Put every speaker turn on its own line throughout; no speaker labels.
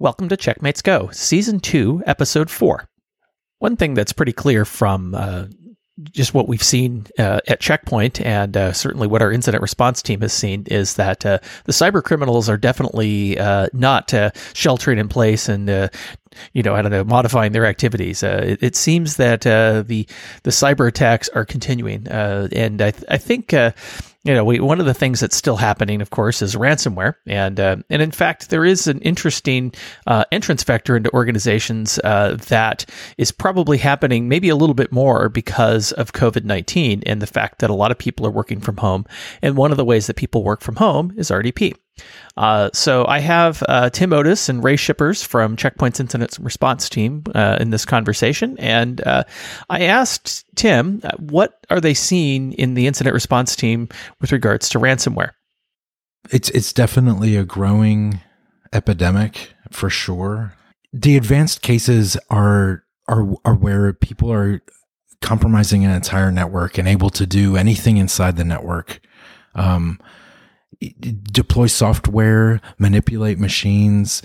Welcome to Checkmates Go, Season 2, Episode 4. One thing that's pretty clear from uh, just what we've seen uh, at Check Point and uh, certainly what our incident response team has seen is that uh, the cyber criminals are definitely uh, not uh, sheltering in place and uh, you know I don't know modifying their activities. It, it, seems that the the cyber attacks are continuing, and I, th- I think you know, we, one of the things that's still happening, of course, is ransomware, and uh, and in fact, there is an interesting uh, entrance vector into organizations uh, that is probably happening maybe a little bit more because of COVID nineteen and the fact that a lot of people are working from home, and one of the ways that people work from home is RDP. Uh, so I have uh, Tim Otis and Ray Shippers from Check Point's incident response team uh, in this conversation, and uh, I asked Tim uh, what are they seeing in the incident response team with regards to ransomware.
It's it's definitely a growing epidemic for sure. The advanced cases are are are where people are compromising an entire network and able to do anything inside the network. Um, deploy software, manipulate machines,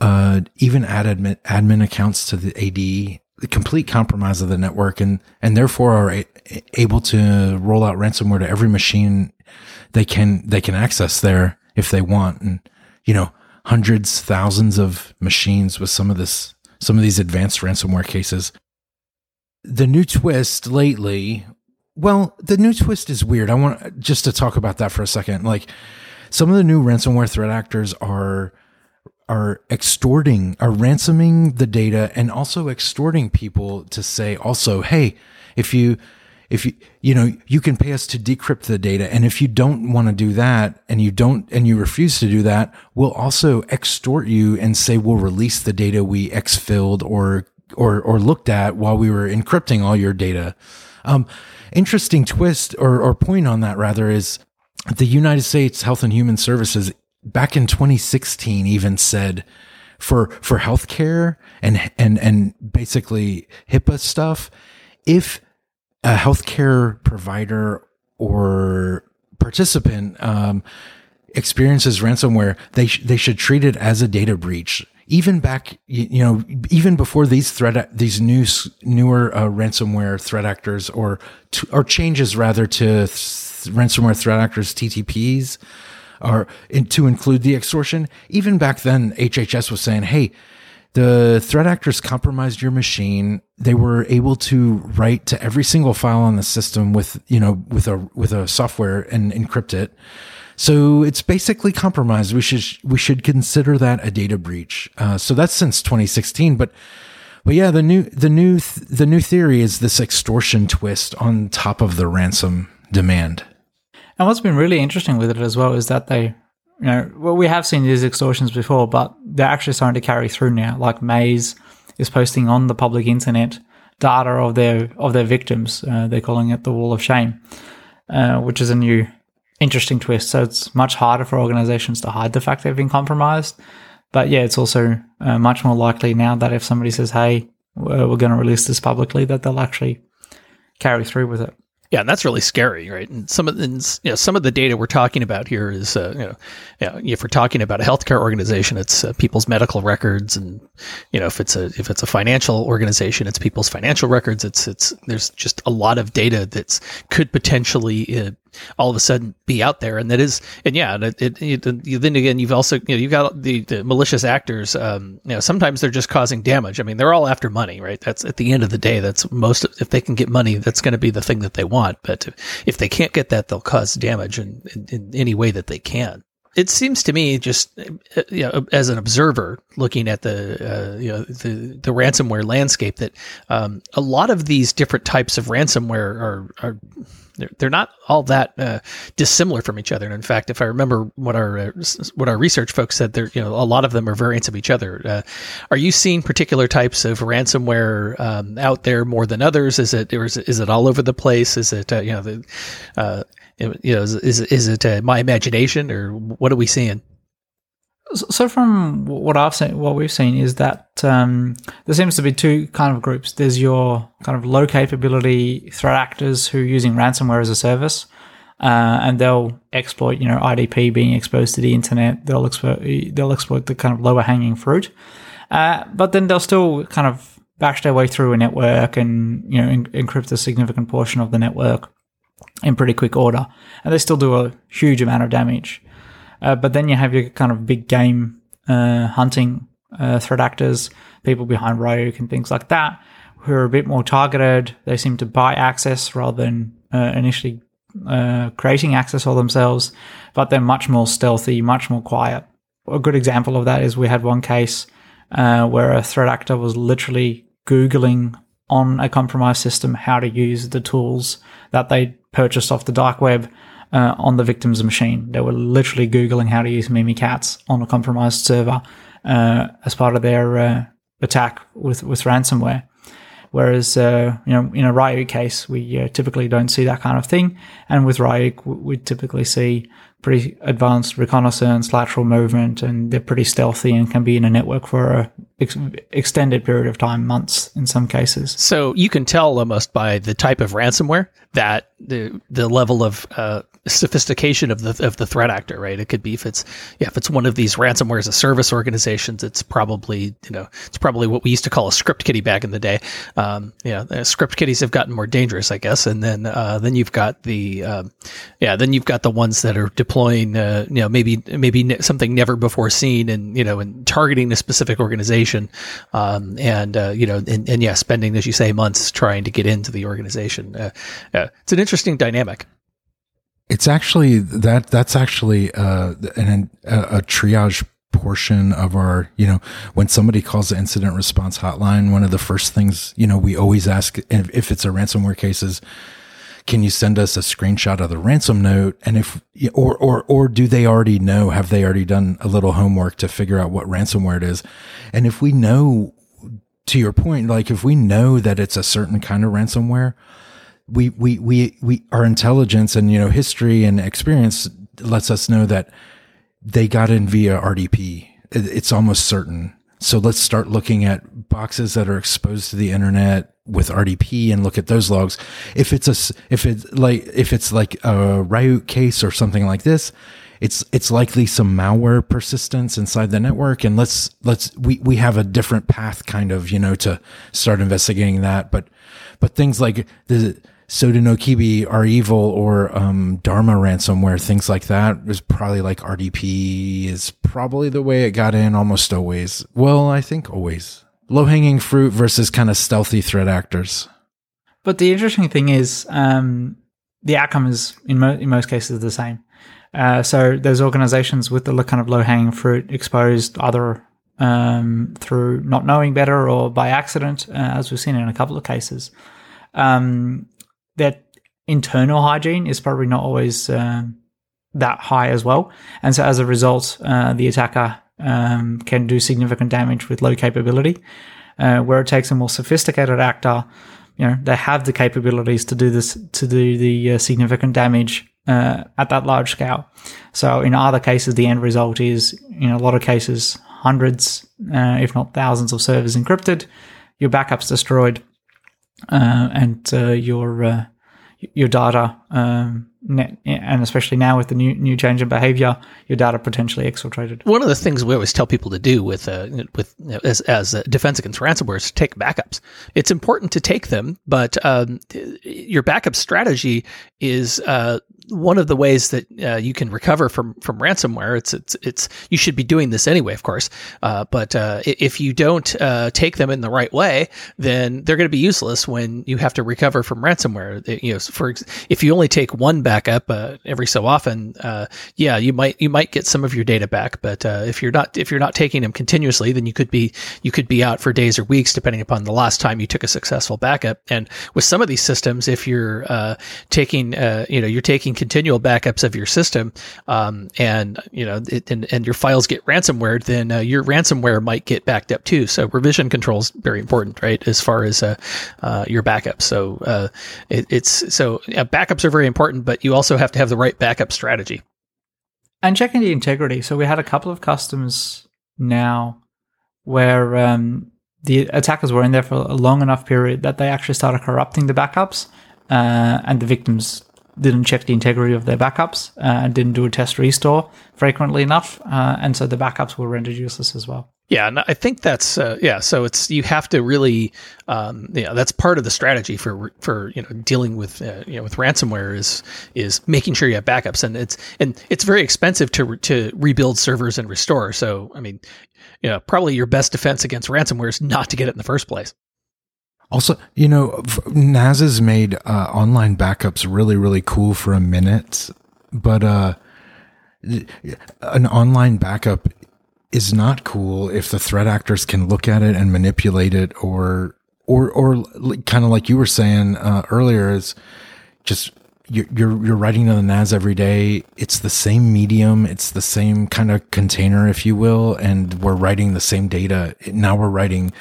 uh, even add admin, admin accounts to the AD, the complete compromise of the network, and and therefore are a, able to roll out ransomware to every machine they can they can access there if they want, and you know hundreds, thousands of machines with some of this some of these advanced ransomware cases. The new twist lately well, the new twist is weird. I want just to talk about that for a second. Like some of the new ransomware threat actors are are extorting, are ransoming the data and also extorting people to say also, hey, if you if you you know you can pay us to decrypt the data and if you don't want to do that and you don't and you refuse to do that we'll also extort you and say we'll release the data we exfilled or or or looked at while we were encrypting all your data um, interesting twist or, or point on that rather is the United States Health and Human Services back in 2016 even said for for healthcare and and and basically HIPAA stuff, if a healthcare provider or participant um, experiences ransomware, they sh- they should treat it as a data breach even back, you, know, even before these threat, these new, newer uh, ransomware threat actors or, or changes rather to th- ransomware threat actors, TTPs, or in, to include the extortion. Even back then, HHS was saying, Hey, the threat actors compromised your machine. They were able to write to every single file on the system with, you know, with a, with a software and encrypt it. So it's basically compromised. We should we should consider that a data breach. Uh, so that's since 2016, but but yeah, the new the new th- the new theory is this extortion twist on top of the ransom demand.
And what's been really interesting with it as well is that they, you know, well, we have seen these extortions before, but they're actually starting to carry through now. Like Maze is posting on the public internet data of their of their victims. Uh, they're calling it the Wall of Shame, uh, which is a new interesting twist. So it's much harder for organizations to hide the fact they've been compromised. But yeah, it's also uh, much more likely now that if somebody says, hey, we're going to release this publicly, that they'll actually carry through with it.
Yeah, and that's really scary, right? And some of the you know, some of the data we're talking about here is uh, you know, you know, if we're talking about a healthcare organization, it's uh, people's medical records, and you know if it's a if it's a financial organization, it's people's financial records. It's it's there's just a lot of data that's could potentially uh, all of a sudden be out there, and that is, and yeah, it, it, it, then again, you've also you know you've got the, the malicious actors. Um, you know, sometimes they're just causing damage. I mean, they're all after money, right? That's at the end of the day, that's most. If they can get money, that's going to be the thing that they want. But if they can't get that, they'll cause damage in, in, in any way that they can it seems to me just you know, as an observer looking at the uh, you know the the ransomware landscape that um, a lot of these different types of ransomware are are they're, they're not all that uh, dissimilar from each other. And in fact, if I remember what our uh, what our research folks said, there you know a lot of them are variants of each other. Uh, are you seeing particular types of ransomware um, out there more than others? Is it or is is it all over the place? Is it uh, you know the uh, you know is is, is it uh, my imagination or what are we seeing?
So from what I've seen, what we've seen is that um, there seems to be two kind of groups. There's your kind of low capability threat actors who are using ransomware as a service, uh, and they'll exploit, you know, RDP being exposed to the internet. They'll exploit they'll exploit the kind of lower hanging fruit, uh, but then they'll still kind of bash their way through a network and you know en- encrypt a significant portion of the network in pretty quick order, and they still do a huge amount of damage. Uh, but then you have your kind of big game uh, hunting uh, threat actors, people behind Ryuk and things like that, who are a bit more targeted. They seem to buy access rather than uh, initially uh, creating access for themselves, but they're much more stealthy, much more quiet. A good example of that is we had one case uh, where a threat actor was literally Googling on a compromised system how to use the tools that they purchased off the dark web uh, on the victim's machine. They were literally Googling how to use Mimikatz on a compromised server uh, as part of their uh, attack with, with ransomware. Whereas, uh, you know, in a Ryuk case, we uh, typically don't see that kind of thing. And with Ryuk, we typically see pretty advanced reconnaissance, lateral movement, and they're pretty stealthy and can be in a network for a ex- extended period of time, months in some cases.
So you can tell almost by the type of ransomware that the the level of uh, sophistication of the of the threat actor, right? It could be if it's yeah, if it's one of these ransomware as a service organizations, it's probably you know it's probably what we used to call a script kiddie back in the day. Um, yeah, uh, script kiddies have gotten more dangerous, I guess, and then uh, then you've got the um, yeah, then you've got the ones that are deploying uh, you know maybe maybe something never before seen and you know and targeting a specific organization, um, and uh, you know and, and yeah, spending as you say months trying to get into the organization. Uh, uh, it's an interesting dynamic.
It's actually that that's actually uh, an, a, a triage portion of our, you know, when somebody calls the incident response hotline, one of the first things, you know, we always ask if, if it's a ransomware case is, can you send us a screenshot of the ransom note? And if, or, or, or do they already know? Have they already done a little homework to figure out what ransomware it is? And if we know, to your point, like if we know that it's a certain kind of ransomware, we, we, we, we, our intelligence and, you know, history and experience lets us know that they got in via RDP. It's almost certain. So let's start looking at boxes that are exposed to the internet with RDP and look at those logs. If it's a, if it's like, if it's like a Ryuk case or something like this, it's, it's likely some malware persistence inside the network. And let's, let's, we, we have a different path kind of, you know, to start investigating that. But, but things like the, Sodinokibi REvil or um, Dharma ransomware, things like that is probably like RDP is probably the way it got in almost always. Well, I think always. Low hanging fruit versus kind of stealthy threat actors.
But the interesting thing is, um, the outcome is in, mo- in most cases the same. Uh, so there's organizations with the kind of low hanging fruit exposed either um, through not knowing better or by accident, uh, as we've seen in a couple of cases. Um, that internal hygiene is probably not always um, that high as well. And so as a result, uh, the attacker um, can do significant damage with low capability. Uh, where it takes a more sophisticated actor, you know, they have the capabilities to do this, to do the uh, significant damage uh, at that large scale. So in other cases, the end result is, in a lot of cases, hundreds, uh, if not thousands of servers encrypted, your backups destroyed, uh, and uh, your your data, um, and especially now with the new new change in behavior, your data potentially exfiltrated.
One of the things we always tell people to do with uh, with as, as defense against ransomware is to take backups. It's important to take them, but um, your backup strategy is uh, one of the ways that uh, you can recover from from ransomware. It's it's it's you should be doing this anyway, of course. Uh, but uh, if you don't uh, take them in the right way, then they're going to be useless when you have to recover from ransomware. You know, for if you only take one backup uh, every so often, uh, yeah, you might you might get some of your data back. But if you're not if you're not taking them continuously, then you could be you could be out for days or weeks, depending upon the last time you took a successful backup. And with some of these systems, if you're taking you know you're taking continual backups of your system, um, and you know, it, and, and your files get ransomware, then uh, your ransomware might get backed up too. So revision control is very important, right? As far as uh, uh, your backups. So uh, it, it's so backups are very important, but you also have to have the right backup strategy.
And checking the integrity. So we had a couple of customers now where um, the attackers were in there for a long enough period that they actually started corrupting the backups, uh, and the victims didn't check the integrity of their backups uh, and didn't do a test restore frequently enough, uh, and so the backups were rendered useless as well.
Yeah, and I think that's uh, yeah. So it's you have to really, um, yeah, that's part of the strategy for for you know dealing with uh, you know with ransomware is is making sure you have backups, and it's and it's very expensive to to rebuild servers and restore. So I mean, you know, probably your best defense against ransomware is not to get it in the first place.
Also, you know, NAS has made uh, online backups really, really cool for a minute, but uh, an online backup is not cool if the threat actors can look at it and manipulate it or or or kind of like you were saying uh, earlier is just you're, you're you're writing to the NAS every day. It's the same medium. It's the same kind of container, if you will, and we're writing the same data. Now we're writing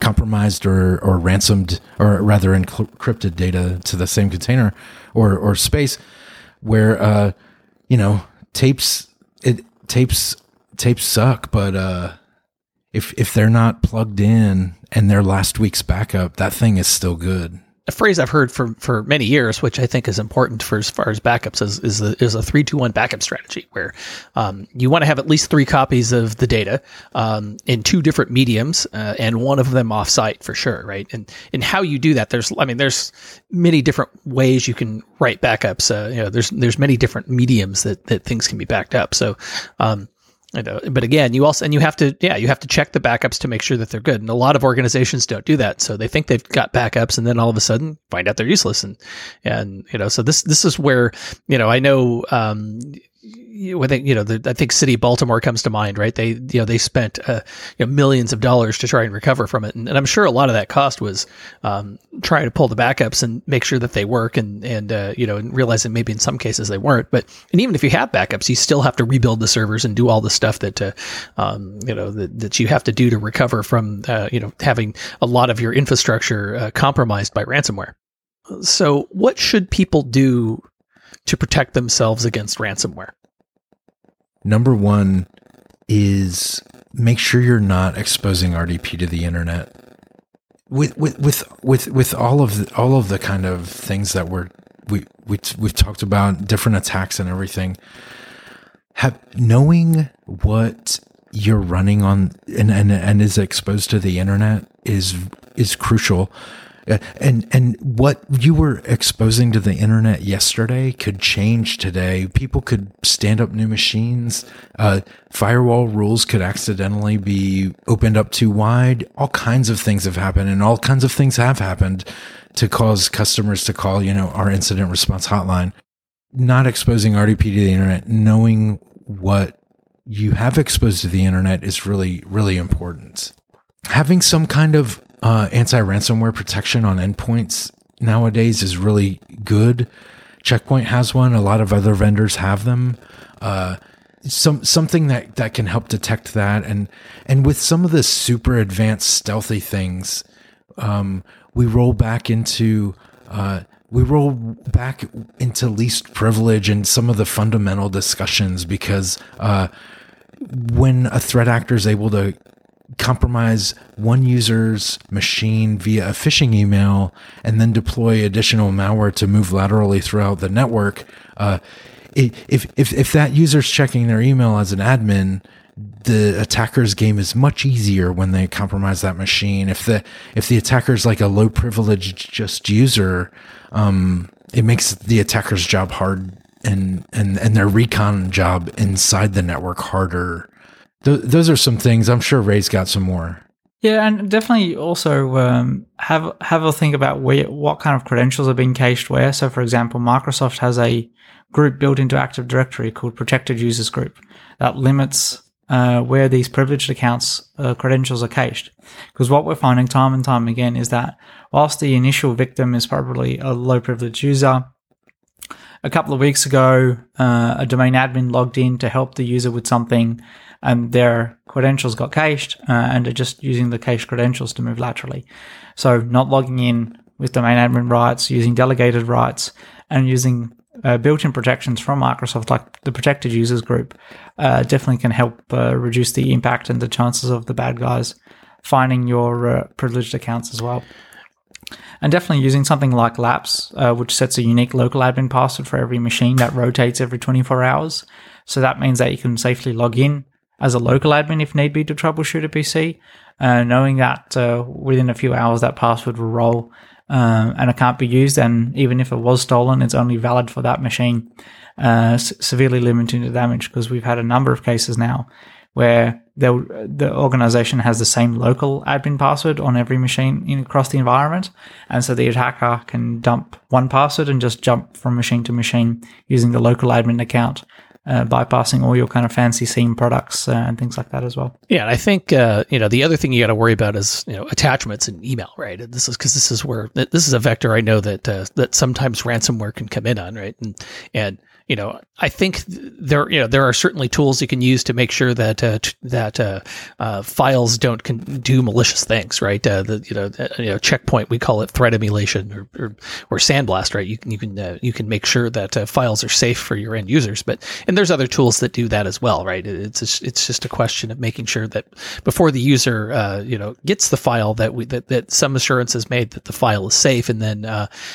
compromised or or ransomed or rather encrypted data to the same container or or space, where uh you know tapes it tapes tapes suck, but uh, if if they're not plugged in and they're last week's backup, that thing is still good.
A phrase I've heard for, for many years, which I think is important for as far as backups, is is, the, is a three two one backup strategy, where um, you want to have at least three copies of the data um, in two different mediums, uh, and one of them offsite for sure, right? And and how you do that, there's I mean, there's many different ways you can write backups. Uh, you know, there's there's many different mediums that that things can be backed up. So um, but again, you also and you have to yeah you have to check the backups to make sure that they're good. And a lot of organizations don't do that, so they think they've got backups, and then all of a sudden find out they're useless. And and you know so this this is where you know I know um, I think you know, the, I think City Baltimore comes to mind, right? They you know they spent uh, you know, millions of dollars to try and recover from it, and, and I'm sure a lot of that cost was um, trying to pull the backups and make sure that they work, and and uh, you know, and realize that maybe in some cases they weren't. But and even if you have backups, you still have to rebuild the servers and do all the stuff that uh, um, you know that, that you have to do to recover from uh, you know having a lot of your infrastructure uh, compromised by ransomware. So, what should people do to protect themselves against ransomware?
Number one is make sure you're not exposing RDP to the internet. With with with with with all of the, all of the kind of things that we're we we we've talked about different attacks and everything. Have knowing what you're running on and, and and is exposed to the internet is is crucial and and what you were exposing to the internet yesterday could change today. People could stand up new machines. Uh, firewall rules could accidentally be opened up too wide. All kinds of things have happened, and all kinds of things have happened to cause customers to call, you know, our incident response hotline. Not exposing RDP to the internet, knowing what you have exposed to the internet is really, really important. Having some kind of uh, anti ransomware protection on endpoints nowadays is really good. Check Point has one. A lot of other vendors have them. Uh, some something that that can help detect that, and and with some of the super advanced stealthy things, um, we roll back into uh, we roll back into least privilege and some of the fundamental discussions because uh, when a threat actor is able to compromise one user's machine via a phishing email and then deploy additional malware to move laterally throughout the network. Uh, if, if, if that user's checking their email as an admin, the attacker's game is much easier when they compromise that machine. If the if the attacker's like a low privileged just user, um, it makes the attacker's job hard and and and their recon job inside the network harder th- those are some things. I'm sure Ray's got some more.
Yeah, and definitely also um, have have a think about where what kind of credentials are being cached where. So, for example, Microsoft has a group built into Active Directory called Protected Users Group that limits uh, where these privileged accounts uh, credentials are cached. Because what we're finding time and time again is that whilst the initial victim is probably a low privileged user, a couple of weeks ago, uh, a domain admin logged in to help the user with something and their credentials got cached uh, and are just using the cached credentials to move laterally. So not logging in with domain admin rights, using delegated rights, and using uh, built-in protections from Microsoft, like the protected users group, uh, definitely can help uh, reduce the impact and the chances of the bad guys finding your uh, privileged accounts as well. And definitely using something like LAPS, uh, which sets a unique local admin password for every machine that rotates every 24 hours. So that means that you can safely log in as a local admin if need be to troubleshoot a PC, uh, knowing that uh, within a few hours that password will roll um, and it can't be used. And even if it was stolen, it's only valid for that machine, uh, severely limiting the damage because we've had a number of cases now where the, the organization has the same local admin password on every machine in, across the environment. And so the attacker can dump one password and just jump from machine to machine using the local admin account uh, bypassing all your kind of fancy SIEM products uh, and things like that as well.
Yeah, I think uh, you know the other thing you got to worry about is you know attachments and email, right? And this is because this is where this is a vector I know that uh, that sometimes ransomware can come in on, right? And and you know, I think there, you know, there are certainly tools you can use to make sure that uh, t- that uh, uh, files don't con- do malicious things, right? Uh, the you know, you know, Check Point we call it threat emulation or or, or SandBlast, right? You can you can uh, you can make sure that files are safe for your end users, but and there's other tools that do that as well, right? It's just, it's just a question of making sure that before the user, you know, gets the file that we that, that some assurance is made that the file is safe, and then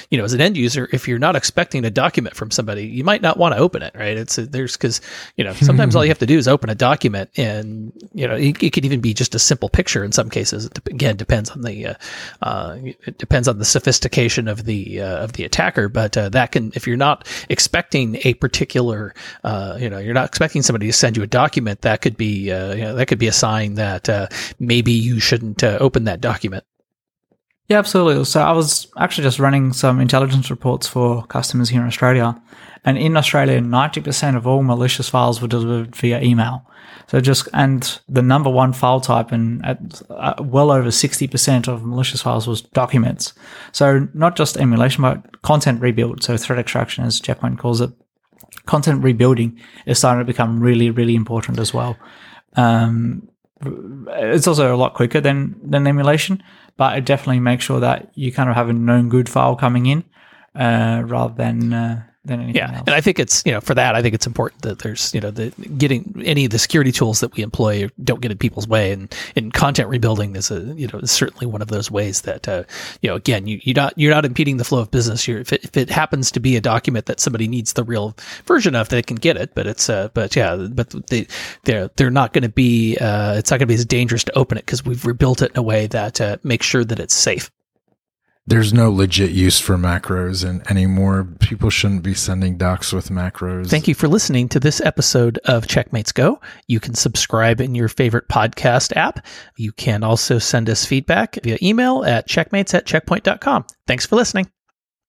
you know, as an end user, if you're not expecting a document from somebody, you might not want to open it, right? It's a, there's because you know sometimes all you have to do is open a document, and you know it, it could even be just a simple picture. In some cases, it again depends on the uh, uh, it depends on the sophistication of the uh, of the attacker. But uh, that can, if you're not expecting a particular, uh, you know, you're not expecting somebody to send you a document, that could be uh, you know, that could be a sign that maybe you shouldn't open that document.
Yeah, absolutely. So I was actually just running some intelligence reports for customers here in Australia. And in Australia, 90% of all malicious files were delivered via email. So just, and the number one file type and at uh, well over 60% of malicious files was documents. So not just emulation, but content rebuild. So threat extraction, as Check Point calls it. Content rebuilding is starting to become really, really important as well. Um, it's also a lot quicker than, than emulation but it definitely makes sure that you kind of have a known good file coming in uh, rather than uh, than anything
yeah.
else.
And I think it's, you know, for that, I think it's important that there's, you know, the getting any of the security tools that we employ don't get in people's way. And, and content rebuilding is a, you know, is certainly one of those ways that, uh, you know, again, you, you're not, you're not impeding the flow of business. You're, if it, if it happens to be a document that somebody needs the real version of, that it can get it. But it's, uh, but yeah, but they, they're, they're not going to be, uh, it's not going to be as dangerous to open it because we've rebuilt it in a way that, uh, makes sure that it's safe
there's no legit use for macros and anymore. People shouldn't be sending docs with macros.
Thank you for listening to this episode of Checkmates Go. You can subscribe in your favorite podcast app. You can also send us feedback via email at checkmates at checkpoint.com. Thanks for listening.